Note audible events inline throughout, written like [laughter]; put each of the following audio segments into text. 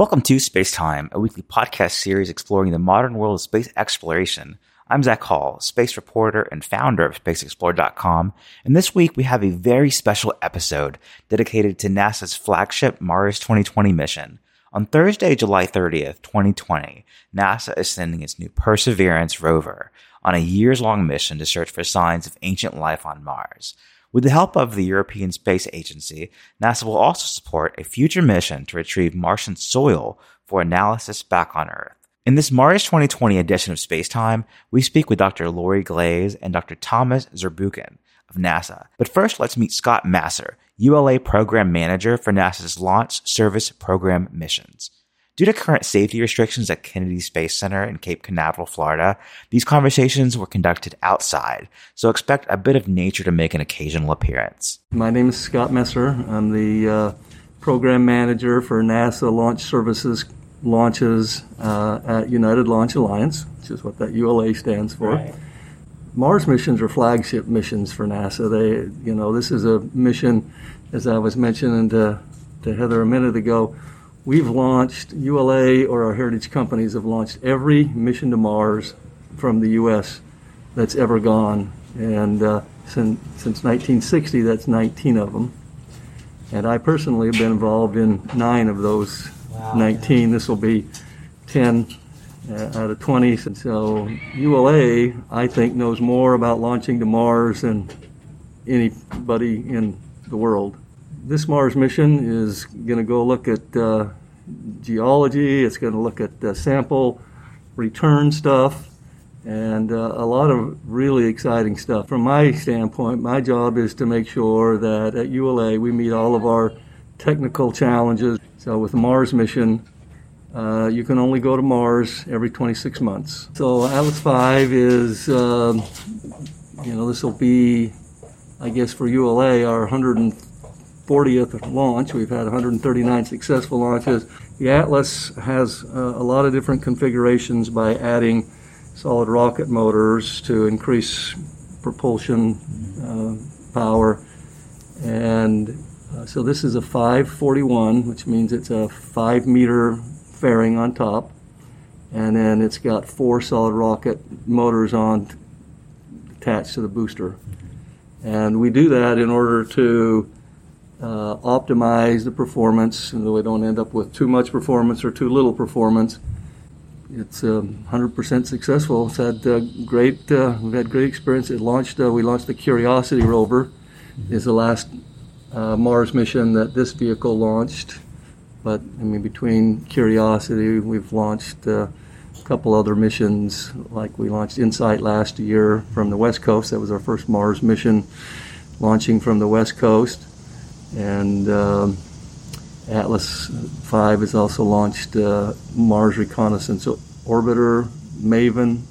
Welcome to Space Time, a weekly podcast series exploring the modern world of space exploration. I'm Zac Hall, space reporter and founder of SpaceExplored.com, and this week we have a very special episode dedicated to NASA's flagship Mars 2020 mission. On Thursday, July 30th, 2020, NASA is sending its new Perseverance rover on a years long mission to search for signs of ancient life on Mars. With the help of the European Space Agency, NASA will also support a future mission to retrieve Martian soil for analysis back on Earth. In this Mars 2020 edition of Spacetime, we speak with Dr. Lori Glaze and Dr. Thomas Zurbuchen of NASA. But first, let's meet Scott Messer, ULA Program Manager for NASA's Launch Service Program missions. Due to current safety restrictions at Kennedy Space Center in Cape Canaveral, Florida, these conversations were conducted outside, so expect a bit of nature to make an occasional appearance. My name is Scott Messer. I'm the uh, program manager for NASA Launch Services launches uh, at United Launch Alliance, which is what that ULA stands for. Right. Mars missions are flagship missions for NASA. They, you know, this is a mission, as I was mentioning to, to Heather a minute ago We've launched, ULA or our heritage companies have launched every mission to Mars from the U.S. that's ever gone. And uh, since, since 1960, that's 19 of them. And I personally have been involved in nine of those wow. 19. This will be 10 uh, out of 20. And so ULA, I think, knows more about launching to Mars than anybody in the world this Mars mission is going to go look at uh, geology, it's going to look at uh, sample return stuff, and uh, a lot of really exciting stuff. From my standpoint, my job is to make sure that at ULA we meet all of our technical challenges. So with the Mars mission, uh, you can only go to Mars every 26 months. So Atlas 5 is, um, you know, this will be, I guess, for ULA, our 100 40th launch. We've had 139 successful launches. The Atlas has uh, a lot of different configurations by adding solid rocket motors to increase propulsion uh, power. And uh, so this is a 541, which means it's a five meter fairing on top. And then it's got four solid rocket motors on attached to the booster. And we do that in order to uh, optimize the performance so we don't end up with too much performance or too little performance. It's uh, 100% successful. It's had uh, great. Uh, we've had great experience. It launched. Uh, we launched the Curiosity rover. Is the last uh, Mars mission that this vehicle launched. But I mean, between Curiosity, we've launched a couple other missions. Like we launched InSight last year from the West Coast. That was our first Mars mission, launching from the West Coast and um, Atlas V has also launched uh, Mars Reconnaissance Orbiter, MAVEN.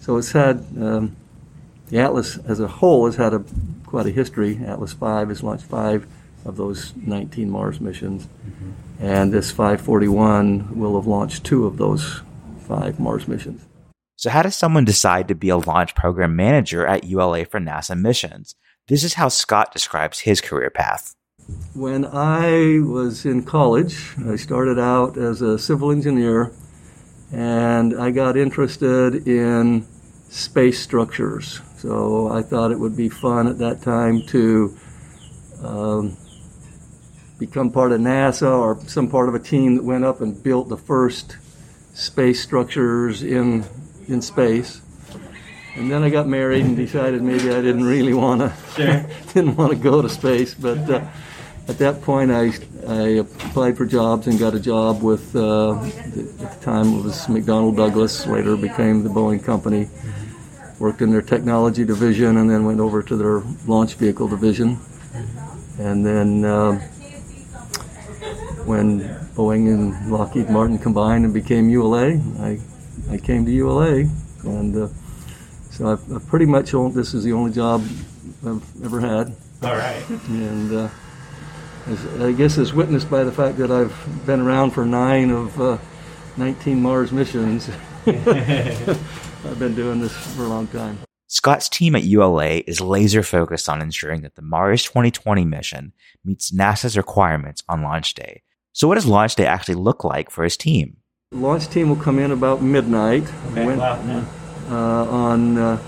So it's had um, the Atlas as a whole has had a quite a history. Atlas V has launched five of those 19 Mars missions, mm-hmm. and this 541 will have launched two of those five Mars missions. So, how does someone decide to be a launch program manager at ULA for NASA missions? This is how Scott describes his career path. When I was in college, I started out as a civil engineer and I got interested in space structures. So I thought it would be fun at that time to um, become part of NASA or some part of a team that went up and built the first space structures in in space. And then I got married and decided maybe I didn't really want to [laughs] didn't want to go to space, but. Uh, at that point, I, I applied for jobs and got a job with, uh, at the time it was McDonnell Douglas, later became the Boeing company. Worked in their technology division and then went over to their launch vehicle division. And then uh, when Boeing and Lockheed Martin combined and became ULA, I, I came to ULA. And uh, so I've, I've pretty much, this is the only job I've ever had. All right. And uh, as, I guess as witnessed by the fact that I've been around for nine of uh, 19 Mars missions. [laughs] I've been doing this for a long time. Scott's team at ULA is laser focused on ensuring that the Mars 2020 mission meets NASA's requirements on launch day. So, what does launch day actually look like for his team? Launch team will come in about midnight Okay, when- wow, uh, on uh,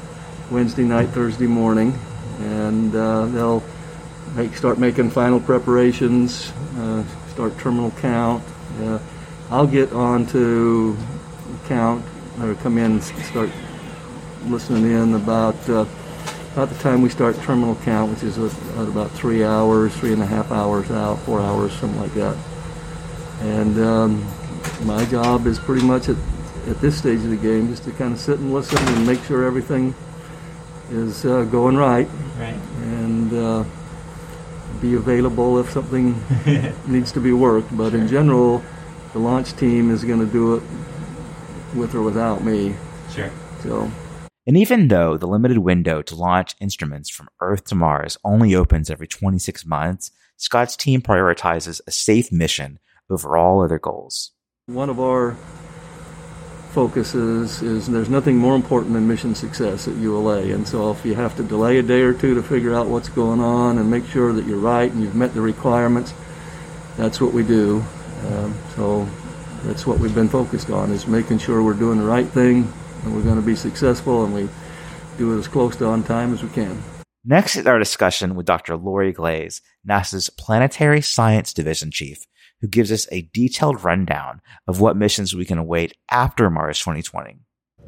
Wednesday night, Thursday morning, and uh, they'll make, start making final preparations, uh, start terminal count. Uh, I'll get on to count or come in and start listening in about uh, about the time we start terminal count, which is at, at about three hours, three and a half hours out, four hours, something like that. And um, my job is pretty much at, at this stage of the game just to kind of sit and listen and make sure everything is uh, going right Right. And be available if something [laughs] needs to be worked. But in general, the launch team is going to do it with or without me. Sure. So And even though the limited window to launch instruments from Earth to Mars only opens every 26 months, Scott's team prioritizes a safe mission over all other goals. one of our focuses is there's nothing more important than mission success at ULA. And so if you have to delay a day or two to figure out what's going on and make sure that you're right and you've met the requirements, that's what we do. Um, so that's what we've been focused on is making sure we're doing the right thing and we're going to be successful and we do it as close to on time as we can. Next is our discussion with Dr. Lori Glaze, NASA's Planetary Science Division Chief, who gives us a detailed rundown of what missions we can await after Mars 2020.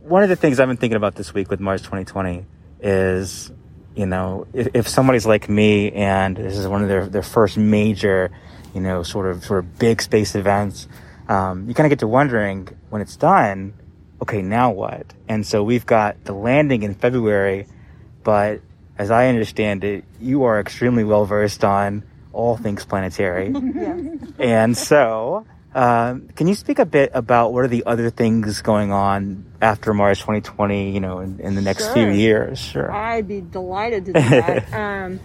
one of the things I've been thinking about this week with Mars 2020 is, you know, if, if somebody's like me and this is one of their, their first major, you know, sort of sort of big space events, um, you kind of get to wondering when it's done, okay, now what? And so we've got the landing in February, but as I understand it, you are extremely well versed on all things planetary. [laughs] And so, um, can you speak a bit about what are the other things going on after Mars 2020, you know, in, in the next few years? Sure. I'd be delighted to do that. [laughs] um,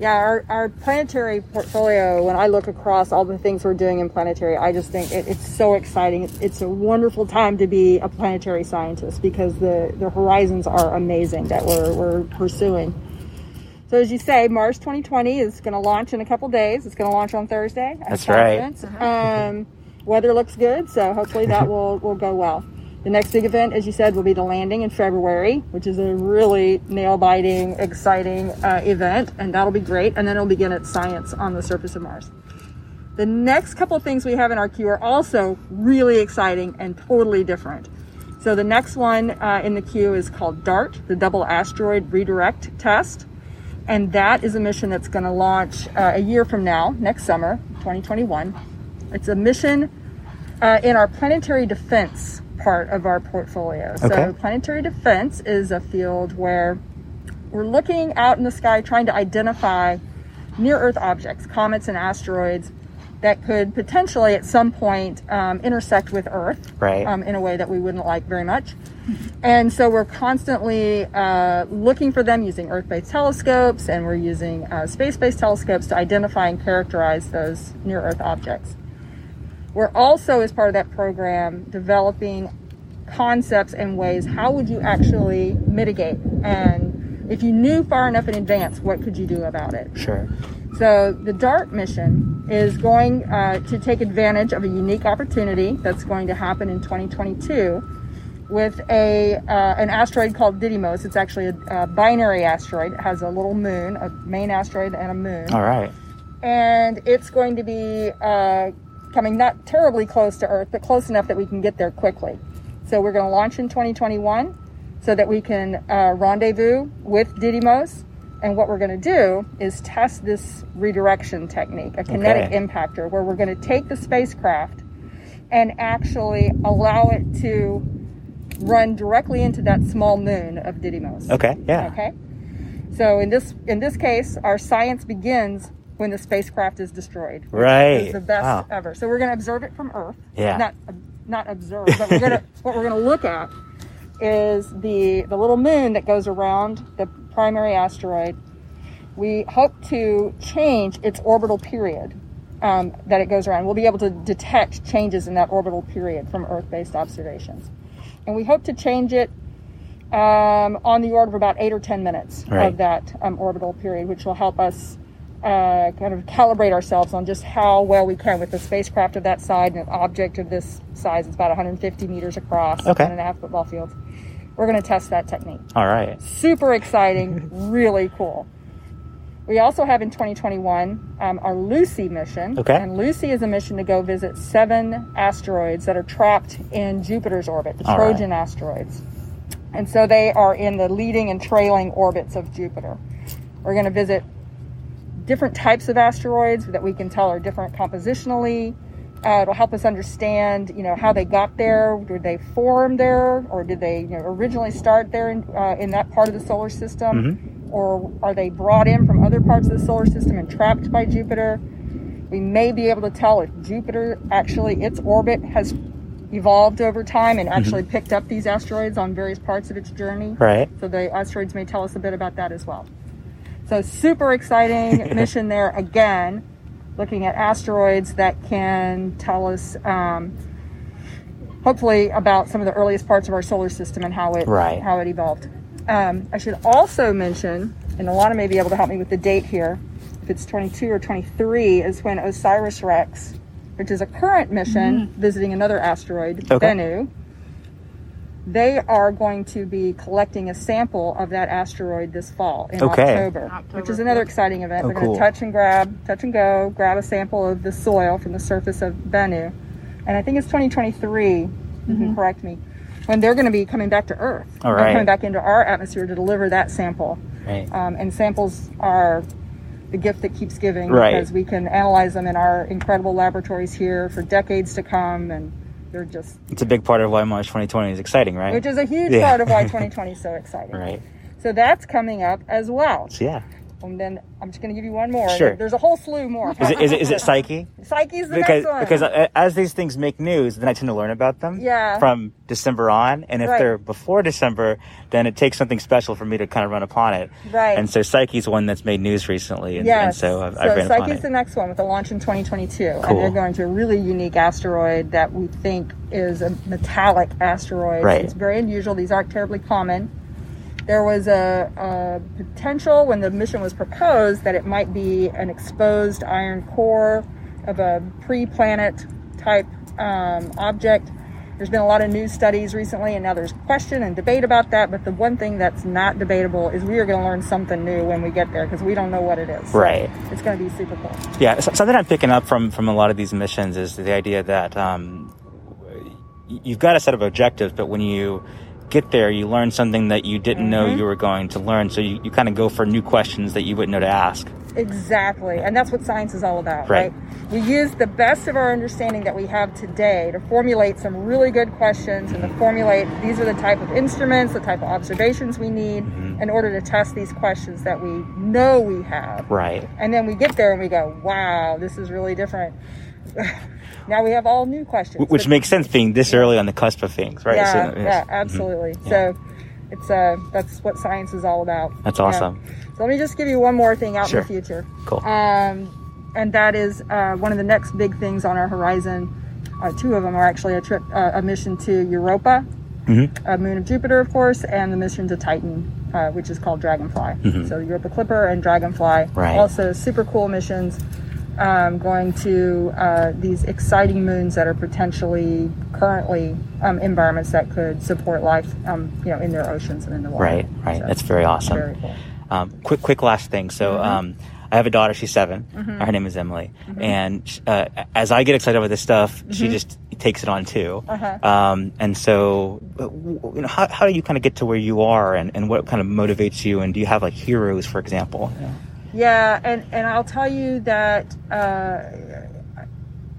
yeah, our, our planetary portfolio, when I look across all the things we're doing in planetary, I just think it, it's so exciting. It's, it's a wonderful time to be a planetary scientist because the, the horizons are amazing that we're, we're pursuing. So as you say, Mars 2020 is going to launch in a couple days. It's going to launch on Thursday. at That's right. Um, weather looks good, so hopefully that [laughs] will, will go well. The next big event, as you said, will be the landing in February, which is a really nail-biting, exciting uh, event, and that'll be great. And then it'll begin its science on the surface of Mars. The next couple of things we have in our queue are also really exciting and totally different. So the next one uh, in the queue is called DART, the Double Asteroid Redirect Test. And that is a mission that's going to launch uh, a year from now, next summer, 2021. It's a mission uh, in our planetary defense part of our portfolio. Okay. So, planetary defense is a field where we're looking out in the sky trying to identify near Earth objects, comets and asteroids, that could potentially at some point um, intersect with Earth Right. um, in a way that we wouldn't like very much. And so we're constantly uh, looking for them using Earth based telescopes and we're using uh, space based telescopes to identify and characterize those near Earth objects. We're also, as part of that program, developing concepts and ways how would you actually mitigate and if you knew far enough in advance what could you do about it Sure. So the DART mission is going uh, to take advantage of a unique opportunity that's going to happen in 2022 with a uh, an asteroid called Didymos. It's actually a, a binary asteroid. It has a little moon, a main asteroid, and a moon All right. and it's going to be uh, coming not terribly close to Earth, but close enough that we can get there quickly. So we're going to launch in 2021 so that we can uh, rendezvous with Didymos. And what we're going to do is test this redirection technique, a kinetic Okay. impactor, where we're going to take the spacecraft and actually allow it to run directly into that small moon of Didymos. Okay. Yeah. Okay. So in this in this case, our science begins when the spacecraft is destroyed. Right. is the best Wow. ever. So we're going to observe it from Earth. Yeah. Not not observe, but we're going [laughs] to what we're going to look at is the the little moon that goes around the primary asteroid. We hope to change its orbital period um, that it goes around. We'll be able to detect changes in that orbital period from Earth-based observations, and we hope to change it um, on the order of about eight or ten minutes Right. of that um, orbital period, which will help us uh, kind of calibrate ourselves on just how well we can with a spacecraft of that size and an object of this size. It's about 150 meters across, Okay. and a half football fields. We're going to test that technique. All right. Super exciting, really cool. We also have in 2021 um, our Lucy mission. Okay. And Lucy is a mission to go visit seven asteroids that are trapped in Jupiter's orbit, the All right. Trojan asteroids. And so they are in the leading and trailing orbits of Jupiter. We're going to visit different types of asteroids that we can tell are different compositionally. Uh, it'll help us understand, you know, how they got there. Did they form there, or did they you know, originally start there in, uh, in that part of the solar system, or are they brought in from other parts of the solar system and trapped by Jupiter? We may be able to tell if Jupiter actually its orbit has evolved over time and actually picked up these asteroids on various parts of its journey. Right. So the asteroids may tell us a bit about that as well. So super exciting [laughs] mission there again, looking at asteroids that can tell us um, hopefully about some of the earliest parts of our solar system and how it Right. how it evolved. Um, I should also mention, and Alana may be able to help me with the date here, if it's 22 or 23, is when OSIRIS REx, which is a current mission visiting another asteroid, Okay. Bennu, they are going to be collecting a sample of that asteroid this fall in Okay. October, which is another exciting event. Oh, They're going to touch and grab, touch and go, grab a sample of the soil from the surface of Bennu, and I think it's 2023. You can correct me. When they're going to be coming back to Earth, All coming back into our atmosphere to deliver that sample. Right. Um, and samples are the gift that keeps giving Right. because we can analyze them in our incredible laboratories here for decades to come, and they're just It's a big part of why Mars 2020 is exciting, right? which is a huge Yeah. part of why [laughs] 2020 is so exciting. right. So that's coming up as well. So yeah. And then I'm just going to give you one more. Sure. There's a whole slew more. Is it is it, is it Psyche? [laughs] Psyche's the because next one. because uh, as these things make news, then I tend to learn about them. Yeah. From December on, and if Right. they're before December, then it takes something special for me to kind of run upon it. Right. And so Psyche's one that's made news recently, and, Yes. and so I've, I've ran upon Psyche's it. the next one with a launch in 2022. Cool. And they're going to a really unique asteroid that we think is a metallic asteroid. Right. It's very unusual. These aren't terribly common. There was a, a potential when the mission was proposed that it might be an exposed iron core of a pre planet type um, object. There's been a lot of news studies recently, and now there's question and debate about that. But the one thing that's not debatable is we are going to learn something new when we get there because we don't know what it is. Right. It's going to be super cool. Yeah, so- something I'm picking up from from a lot of these missions is the idea that um, you've got a set of objectives, but when you get there, you learn something that you didn't know Mm-hmm. you were going to learn. So you, you kind of go for new questions that you wouldn't know to ask. Exactly. And that's what science is all about, Right. right? We use the best of our understanding that we have today to formulate some really good questions and to formulate these are the type of instruments, the type of observations we need Mm-hmm. in order to test these questions that we know we have. Right. And then we get there and we go, wow, this is really different. [laughs] now we have all new questions. Wh- Which But- makes sense being this early on the cusp of things, right? yeah, So, yes. yeah, Mhm. absolutely. Yeah. So it's uh that's what science is all about. That's Yeah. awesome. So let me just give you one more thing out Sure. in the future. Cool. Um, and that is uh, one of the next big things on our horizon. Uh, two of them are actually a trip, uh, a mission to Europa, Mm-hmm. a moon of Jupiter, of course, and the mission to Titan, uh, which is called Dragonfly. So Europa Clipper and Dragonfly, Mm-hmm. Right. also super cool missions. Um, going to uh, these exciting moons that are potentially currently um, environments that could support life, um, you know, in their oceans and in the water. Right, right. So, That's very awesome. very cool. Um, quick, quick last thing. So, Mm-hmm. um, I have a daughter. She's 7 Her name is Emily. And uh, as I get excited about this stuff, she Mm-hmm. just takes it on too. Uh-huh. Um, and so, you know, how, how do you kind of get to where you are, and, and what kind of motivates you? And do you have like heroes, for example? Yeah, and, and I'll tell you that uh,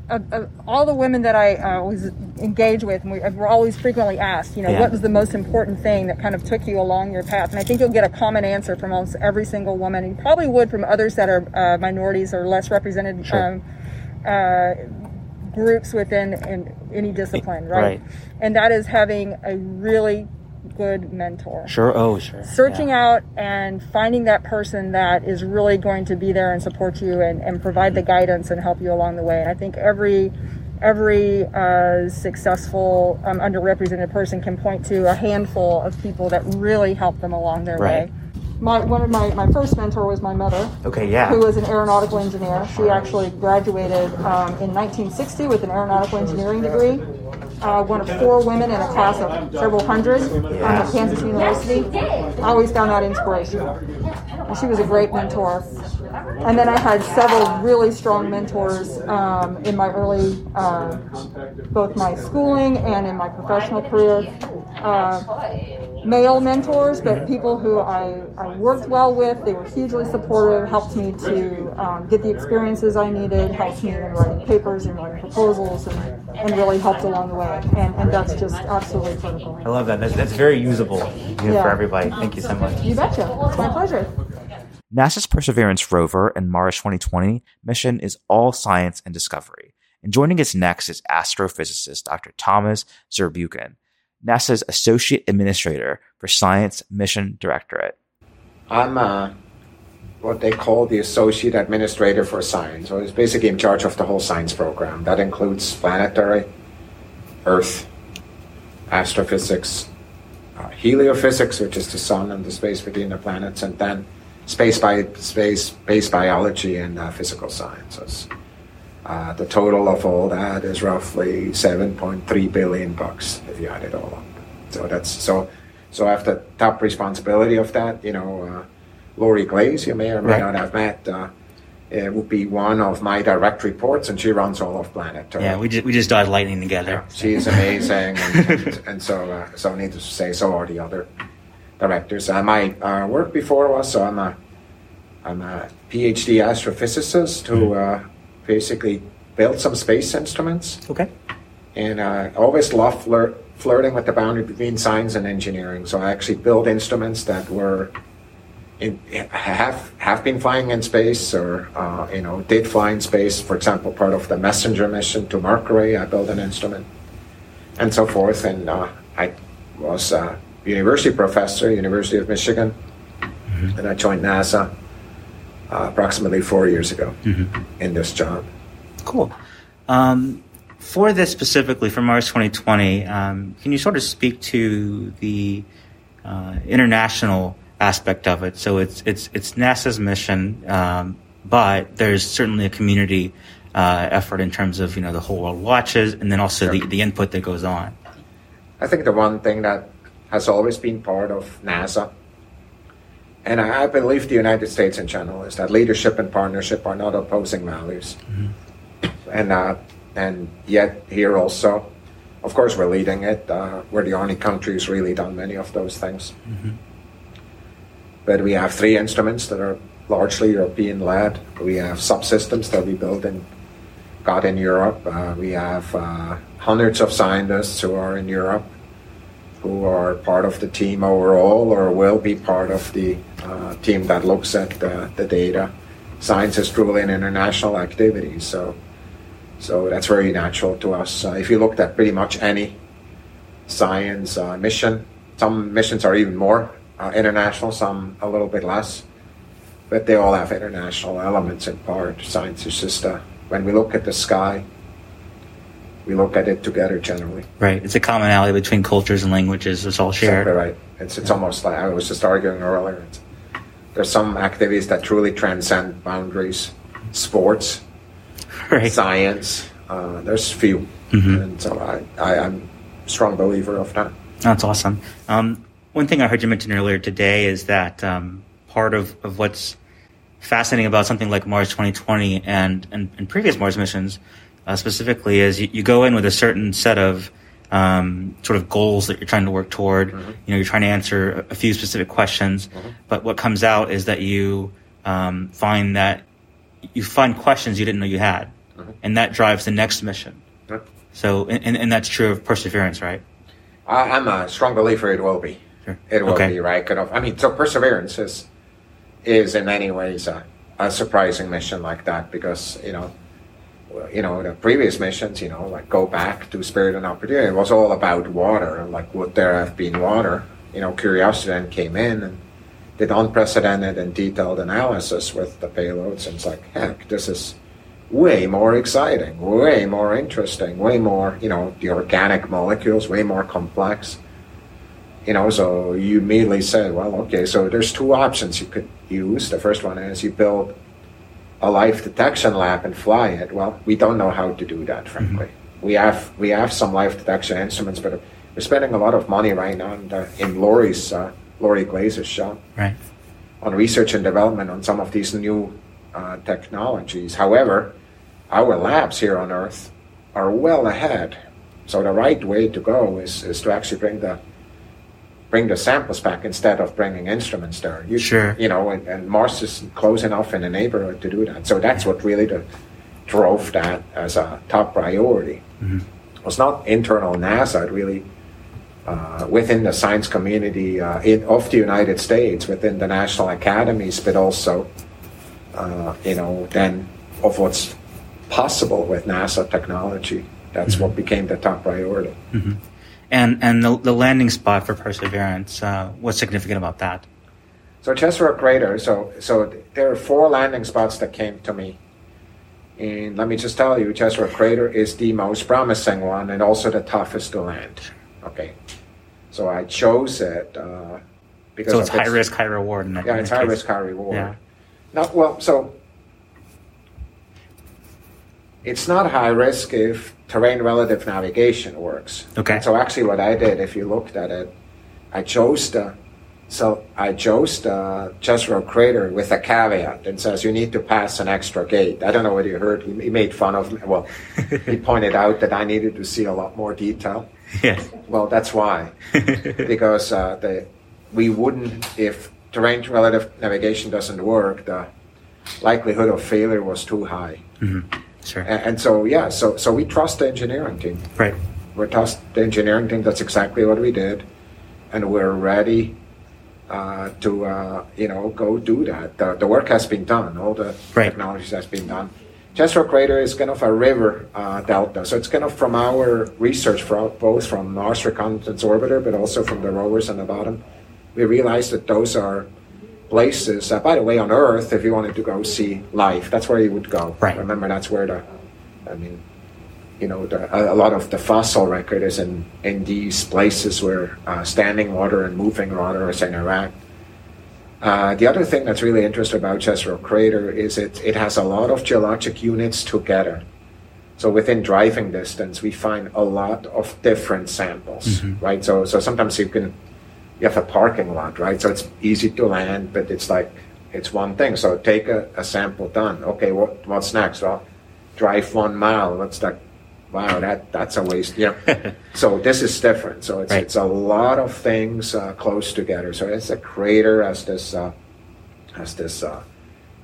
uh, uh, all the women that I uh, always engage with, and we, we're always frequently asked, you know, Yeah. what was the most important thing that kind of took you along your path? And I think you'll get a common answer from almost every single woman. And you probably would from others that are uh, minorities or less represented Sure. um, uh, groups within in any discipline, right? Right. And that is having a really good mentor Sure. Oh, sure. searching Yeah. out and finding that person that is really going to be there and support you and, and provide the guidance and help you along the way. And I think every every uh, successful um, underrepresented person can point to a handful of people that really help them along their Right. way. my one of my, my first mentor was my mother, Okay, yeah. who was an aeronautical engineer. She actually graduated um, in 1960 with an aeronautical engineering degree. Uh, one of four women in a class of several hundred at Kansas University. I always found that inspirational. And she was a great mentor. And then I had several really strong mentors um, in my early, uh, both my schooling and in my professional career. Uh, male mentors, but people who I, I worked well with. They were hugely supportive, helped me to um, get the experiences I needed, helped me in writing papers and writing proposals, and, and really helped along the way. And, and that's just absolutely critical. I love that. That's, that's very usable you know, Yeah. for everybody. Thank you so much. You betcha. It's my pleasure. NASA's Perseverance rover and Mars 2020 mission is all science and discovery. And joining us next is astrophysicist Dr. Thomas Zurbuchen, NASA's Associate Administrator for Science Mission Directorate. I'm uh, what they call the Associate Administrator for Science. So it's basically in charge of the whole science program. That includes planetary, Earth, astrophysics, uh, heliophysics, which is the sun and the space between the planets, and then space by space, space biology and uh, physical sciences. Uh, the total of all that is roughly 7.3 billion bucks if you add it all up. So that's so. So I have the top responsibility of that. You know, uh, Lori Glaze, you may or may Right. not have met, uh, uh, would be one of my direct reports, and she runs all of Planet. Yeah, we just we just dodged lightning together. She's amazing, and, and, and so uh, so needless to say, so are the other directors. Uh, my uh, work before was so I'm a I'm a PhD astrophysicist who uh, basically built some space instruments, Okay. and uh, I always loved flirt, flirting with the boundary between science and engineering. So I actually built instruments that were in, have have been flying in space, or uh, you know, did fly in space. For example, part of the Messenger mission to Mercury, I built an instrument, and so forth. And uh, I was a university professor, University of Michigan, and I joined NASA uh, approximately four years ago in this job. Cool. Um, for this specifically, for Mars 2020, um, can you sort of speak to the uh, international aspect of it? So it's it's it's NASA's mission, um, but there's certainly a community uh, effort in terms of you know the whole world watches, and then also the, the input that goes on. I think the one thing that has always been part of NASA, and I, I believe the United States in general, is that leadership and partnership are not opposing values. And uh, and yet here also, of course, we're leading it. Uh, we're the only country who's really done many of those things. But we have three instruments that are largely European led. We have subsystems that we build in got in Europe. Uh, we have uh, hundreds of scientists who are in Europe who are part of the team overall or will be part of the uh, team that looks at the, the data. Science is truly an international activity, so so that's very natural to us. Uh, if you looked at pretty much any science uh, mission, some missions are even more uh, international, some a little bit less, but they all have international elements in part. Science is just uh, when we look at the sky, we look at it together generally. Right. It's a commonality between cultures and languages. It's all shared. Exactly right. It's it's almost like I was just arguing earlier. It's, there's some activities that truly transcend boundaries. Sports, [laughs] Right. science. Uh, there's few, Mm-hmm. and so I, I I'm a strong believer of that. That's awesome. Um, one thing I heard you mention earlier today is that um, part of, of what's fascinating about something like Mars 2020 and, and, and previous Mars missions uh, specifically is you, you go in with a certain set of um, sort of goals that you're trying to work toward. You know, you're trying to answer a, few specific questions, but what comes out is that you um, find that you find questions you didn't know you had, and that drives the next mission. So, and, and- that's true of perseverance, right? I, I'm a strong believer it will be. Sure. It will Okay. be right. Kind of. I mean, so perseverance is is in many ways a, a surprising mission like that because you know, you know the previous missions, you know, like go back to Spirit and Opportunity, it was all about water like would there have been water? You know, Curiosity then came in and did unprecedented and detailed analysis with the payloads, and it's like, heck, this is way more exciting, way more interesting, way more, you know, the organic molecules, way more complex you know, so you immediately say, well, okay, so there's two options you could use. The first one is you build a life detection lab and fly it. Well, we don't know how to do that, frankly. Mm-hmm. We have we have some life detection instruments, but we're spending a lot of money right now in, the, in Lori's uh, Lori Glaze's shop right. on research and development on some of these new uh, technologies. However, our labs here on Earth are well ahead. So the right way to go is, is to actually bring the bring the samples back instead of bringing instruments there. You, sure. You know, and, and, Mars is close enough in the neighborhood to do that. So that's what really the, drove that as a top priority. Mm-hmm. It was not internal NASA, it really uh, within the science community uh, in, of the United States, within the national academies, but also, uh, you know, then of what's possible with NASA technology. That's mm-hmm. what became the top priority. Mm-hmm. And and the, the landing spot for Perseverance, uh, what's significant about that? So Jezero Crater. So so there are four landing spots that came to me, and let me just tell you, Jezero Crater is the most promising one and also the toughest to land. Okay, so I chose it uh, because so it's high risk, high reward. In that, yeah, it's high case. risk, high reward. Yeah. Not well. So it's not high risk if terrain relative navigation works. Okay. So actually, what I did, if you looked at it, I chose the so I chose the Jezero crater with a caveat and says you need to pass an extra gate. I don't know whether you heard. He, he made fun of me. Well, [laughs] he pointed out that I needed to see a lot more detail. Yeah. Well, that's why, [laughs] because uh, the we wouldn't if terrain relative navigation doesn't work. The likelihood of failure was too high. Mm-hmm. Sure. And, and, so yeah, so so we trust the engineering team. Right. We trust the engineering team. That's exactly what we did, and we're ready uh, to uh, you know go do that. The, the work has been done. All the right. technologies has been done. Jezero Crater is kind of a river uh, delta, so it's kind of from our research, from, both from Mars Reconnaissance Orbiter, but also from the rovers on the bottom. We realized that those are places. Uh, by the way, on Earth, if you wanted to go see life, that's where you would go. Right. Remember, that's where the, I mean, you know, the, a, lot of the fossil record is in, in these places where uh, standing water and moving water is interact. Uh, the other thing that's really interesting about Jezero Crater is it, it has a lot of geologic units together. So within driving distance, we find a lot of different samples, mm-hmm. right? So, so sometimes you can you have a parking lot, right? So it's easy to land, but it's like it's one thing. So take a, a sample done. Okay, what what's next? Well, drive one mile. What's that? Wow, that that's a waste. Yeah. [laughs] so this is different. So it's right. it's a lot of things uh, close together. So it's a crater as this uh, as this uh,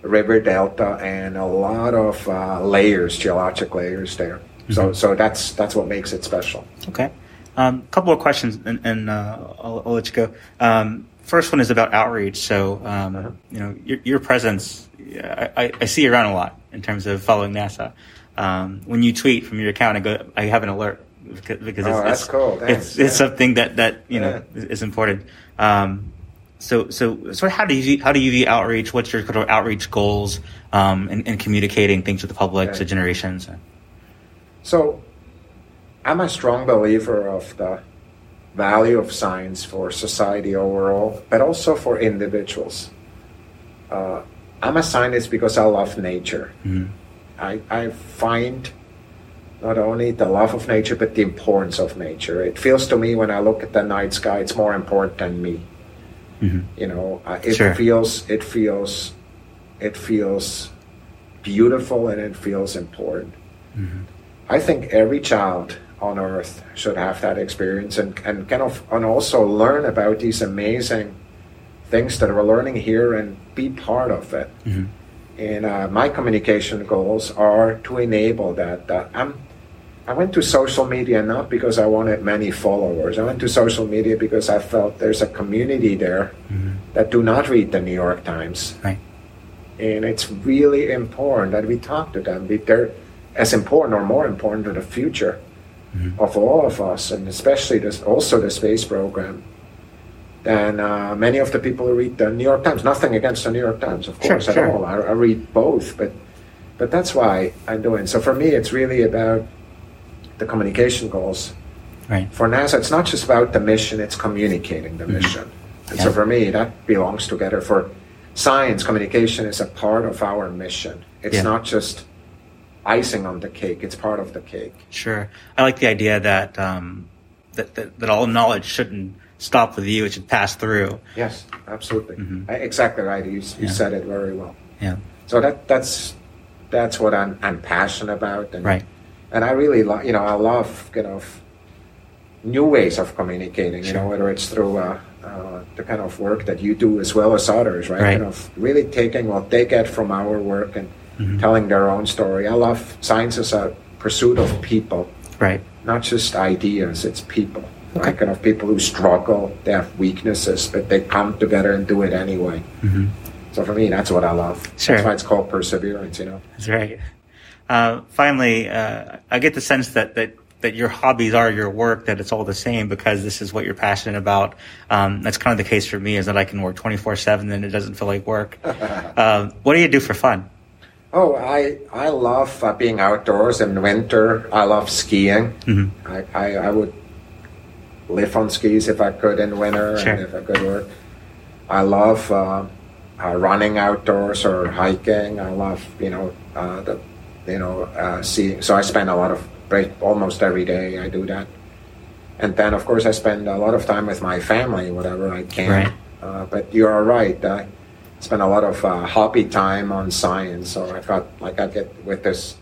river delta and a lot of uh, layers, geologic layers there. Mm-hmm. So so that's that's what makes it special. Okay. A um, couple of questions, and, and uh, I'll, I'll, let you go. Um, first one is about outreach. So, um, uh-huh. you know, your, your presence, I, I, see you around a lot in terms of following NASA. Um, when you tweet from your account, I go, I have an alert because, because oh, it's, that's it's, cool. it's, it's something that, that, you know, yeah. is important. Um, so, so, so how do you, how do you view outreach? What's your sort of outreach goals, um, in, in communicating things to the public, to generations? So, I'm a strong believer of the value of science for society overall, but also for individuals. Uh, I'm a scientist because I love nature. Mm-hmm. I, I find not only the love of nature, but the importance of nature. It feels to me when I look at the night sky, it's more important than me. Mm-hmm. You know, uh, it sure. feels, it feels, it feels beautiful and it feels important. Mm-hmm. I think every child on earth should have that experience and, and kind of and also learn about these amazing things that we're learning here and be part of it. Mm-hmm. And uh, my communication goals are to enable that. I'm, I went to social media not because I wanted many followers. I went to social media because I felt there's a community there mm-hmm. that do not read the New York Times. Right. And it's really important that we talk to them. They're as important or more important to the future mm-hmm. of all of us, and especially this, also the space program, than uh, many of the people who read the New York Times. Nothing against the New York Times, of course, sure, at all. I, I, read both, but but that's why I'm doing. So for me, it's really about the communication goals Right. For NASA, it's not just about the mission; it's communicating the mission. And so, for me, that belongs together. For science, communication is a part of our mission. It's Yeah. not just icing on the cake; it's part of the cake. Sure. I like the idea that, um, that, that, that all knowledge shouldn't stop with you. It should pass through. Yes, absolutely, Mhm. Uh, exactly right. You, you Yeah. said it very well. Yeah. So that that's that's what I'm I'm passionate about, and Right. and I really love you know I love you know new ways of communicating. You know whether it's through uh, uh, the kind of work that you do as well as others, right? Right. Kind of really taking what they get from our work and Mhm. telling their own story. I love science as a pursuit of people, Right. not just ideas. It's people. Okay. Right? Kind of people who struggle, they have weaknesses, but they come together and do it anyway. hmm So for me, that's what I love. Sure. That's why it's called perseverance. You know. That's right. Uh, finally, uh, I get the sense that, that, that your hobbies are your work, that it's all the same because this is what you're passionate about. Um, that's kind of the case for me is that I can work 24 7 and it doesn't feel like work. um, [laughs] what do you do for fun? Oh, I I love uh, being outdoors in winter. I love skiing. Mhm. I, I I would live on skis if I could in winter Sure. and if I could work. I love uh, uh, running outdoors or hiking. I love you know uh, the you know uh, seeing. So I spend a lot of break almost every day. I do that, and then of course I spend a lot of time with my family, whatever I can. Right. Uh, but you are right. Spend a lot of uh, hobby time on science. So I got like I get with this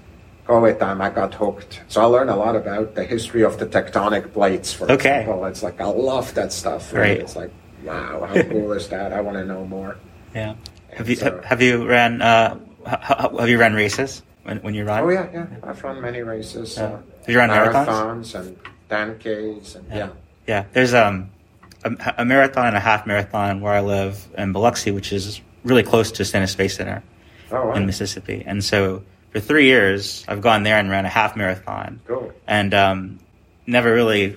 COVID time, I got hooked. So I learned a lot about the history of the tectonic plates. For Okay. example, it's like I love that stuff. Right. It's like wow, how cool is that? I want to know more. Yeah. And Have you, so- have you ran, uh, have you run races when, when you run? Oh yeah, yeah. I've run many races. Yeah. Uh, Have you run marathons? marathons and 10Ks and yeah. Yeah, there's um, a, a marathon and a half marathon where I live in Biloxi, which is really close to Stennis Space Center Oh wow. in Mississippi. And so for three years, I've gone there and ran a half marathon, Cool. and um, never really,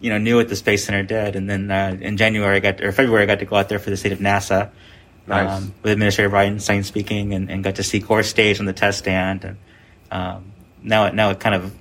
you know, knew what the Space Center did. And then uh, in January, I got or February, I got to go out there for the state of NASA. Nice. Um, with Administrator Biden, Bridenstine speaking, and, and got to see core stage on the test stand, and um, now it now it kind of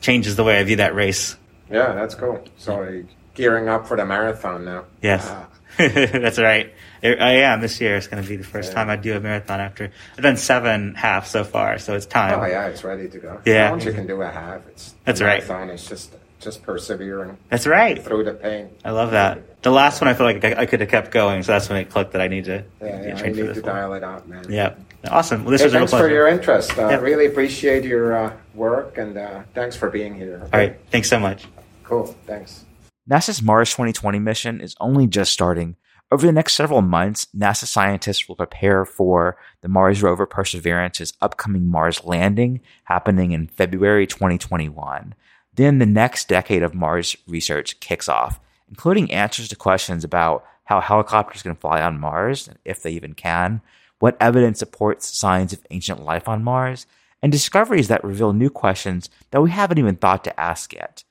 changes the way I view that race. Yeah, that's cool. So gearing up for the marathon now. Yes, Ah, [laughs] that's right. I I am this year. It's going to be the first Yeah. time I do a marathon after I've done seven half so far, so it's time. Oh yeah, it's ready to go. Yeah. Once you can do a half, it's That's the right. Marathon is just just persevering That's right. through the pain. I love that. The last one, I feel like I, I could have kept going, so that's when it clicked that I need to Yeah, yeah. For need to one. dial it out, man. Yeah, awesome. Well, this Hey, was thanks for your interest. Uh, Yeah. Really appreciate your uh, work and uh, thanks for being here. All right, thanks so much. Cool. Thanks. NASA's Mars 2020 mission is only just starting. Over the next several months, NASA scientists will prepare for the Mars rover Perseverance's upcoming Mars landing happening in February 2021. Then the next decade of Mars research kicks off, including answers to questions about how helicopters can fly on Mars, if they even can, what evidence supports signs of ancient life on Mars, and discoveries that reveal new questions that we haven't even thought to ask yet.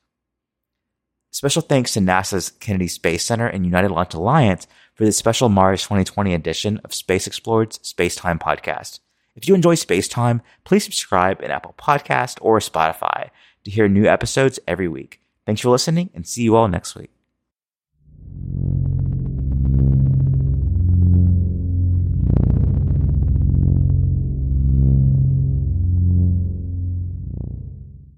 Special thanks to NASA's Kennedy Space Center and United Launch Alliance for this special Mars 2020 edition of Space Explored's Spacetime podcast. If you enjoy Spacetime, please subscribe in Apple Podcast or Spotify to hear new episodes every week. Thanks for listening and see you all next week.